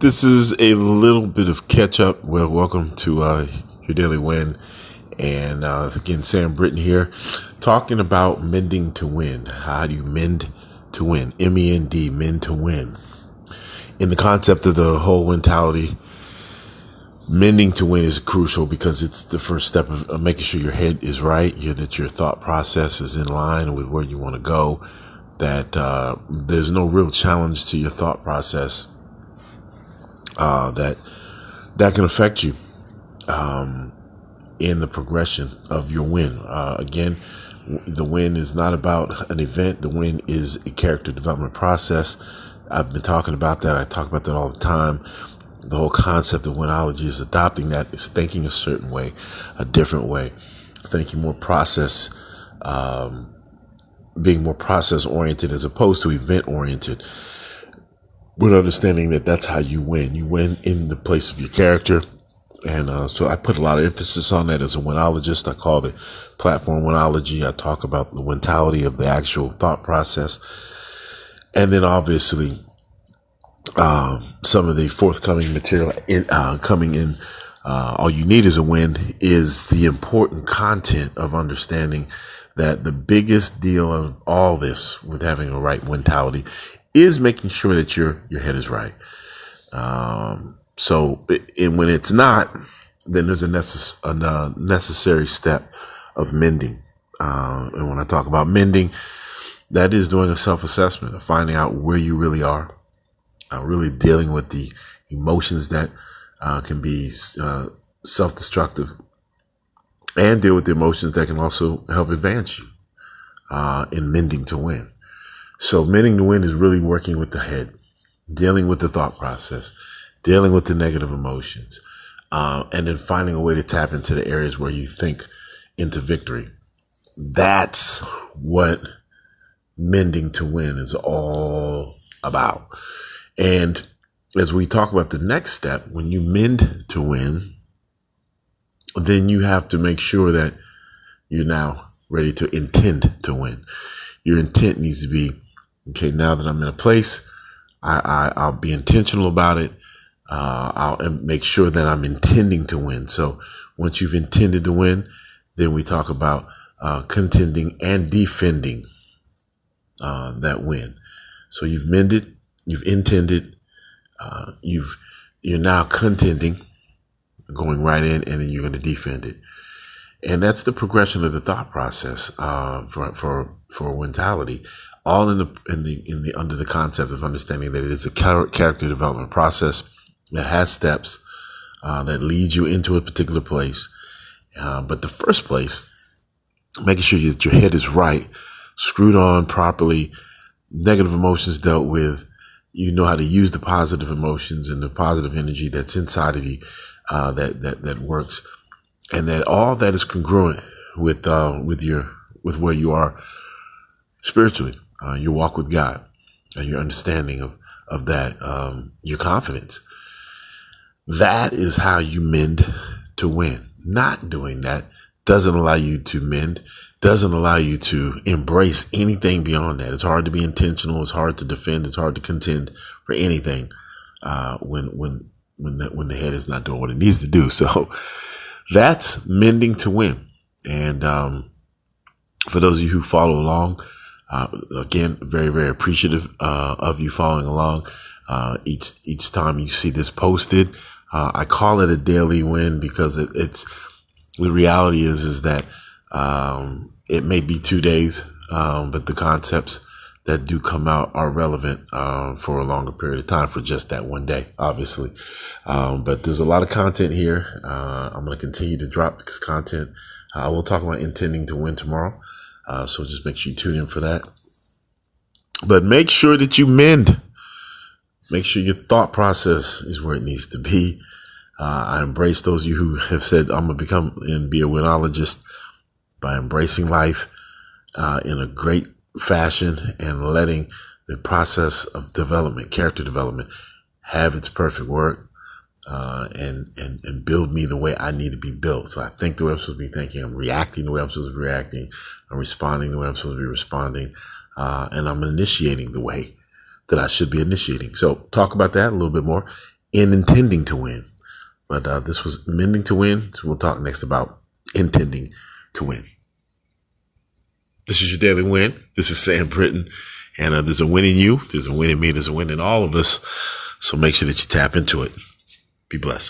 This is a little bit of catch up. Well, welcome to uh, your daily win. And uh, again, Sam Britton here, talking about mending to win. How do you mend to win? M E N D, mend to win. In the concept of the whole mentality, mending to win is crucial because it's the first step of making sure your head is right, that your thought process is in line with where you want to go, that uh, there's no real challenge to your thought process uh, that that can affect you um, in the progression of your win. Uh, again, the win is not about an event. The win is a character development process. I've been talking about that. I talk about that all the time. The whole concept of winology is adopting that, is thinking a certain way, a different way, thinking more process, um, being more process oriented as opposed to event oriented with understanding that that's how you win. You win in the place of your character. And uh, so I put a lot of emphasis on that as a winologist. I call it platform winology. I talk about the mentality of the actual thought process. And then obviously, um, some of the forthcoming material in, uh, coming in. Uh, all you need is a win is the important content of understanding that the biggest deal of all this with having a right mentality is making sure that your your head is right. Um, so, and when it's not, then there's a, necess- a necessary step of mending. Uh, and when I talk about mending, that is doing a self assessment of finding out where you really are, uh, really dealing with the emotions that uh, can be uh, self destructive, and deal with the emotions that can also help advance you uh, in mending to win. So mending the win is really working with the head, dealing with the thought process, dealing with the negative emotions, uh, and then finding a way to tap into the areas where you think into victory. That's what mending to win is all about. And as we talk about the next step, when you mend to win, then you have to make sure that you're now ready to intend to win. Your intent needs to be Okay, now that I'm in a place, I, I will be intentional about it. Uh, I'll make sure that I'm intending to win. So once you've intended to win, then we talk about uh, contending and defending uh, that win. So you've mended, you've intended, uh, you've you're now contending, going right in, and then you're going to defend it. And that's the progression of the thought process uh, for for for mentality all in the in the in the under the concept of understanding that it is a character development process that has steps uh, that lead you into a particular place. Uh, but the first place, making sure that your head is right, screwed on properly, negative emotions dealt with. You know how to use the positive emotions and the positive energy that's inside of you uh, that that that works, and that all that is congruent with uh, with your with where you are spiritually uh, your walk with God and your understanding of, of that, um, your confidence. That is how you mend to win. Not doing that doesn't allow you to mend, doesn't allow you to embrace anything beyond that. It's hard to be intentional. It's hard to defend. It's hard to contend for anything, uh, when, when, when the, when the head is not doing what it needs to do. So that's mending to win. And, um, for those of you who follow along, uh, again, very, very appreciative uh, of you following along. Uh, each each time you see this posted, uh, I call it a daily win because it, it's the reality is is that um, it may be two days, um, but the concepts that do come out are relevant uh, for a longer period of time for just that one day, obviously. Um, but there's a lot of content here. Uh, I'm going to continue to drop content. I will talk about intending to win tomorrow. Uh, so just make sure you tune in for that. But make sure that you mend. Make sure your thought process is where it needs to be. Uh, I embrace those of you who have said, I'm going to become and be a winologist by embracing life uh, in a great fashion and letting the process of development, character development, have its perfect work uh, and, and, and build me the way I need to be built. So I think the way I'm supposed to be thinking. I'm reacting the way I'm supposed to be reacting. I'm responding the way I'm supposed to be responding. Uh, and I'm initiating the way that I should be initiating. So talk about that a little bit more in intending to win. But uh, this was mending to win. So we'll talk next about intending to win. This is your daily win. This is Sam Britton. And uh, there's a win in you. There's a win in me. There's a win in all of us. So make sure that you tap into it. Be blessed.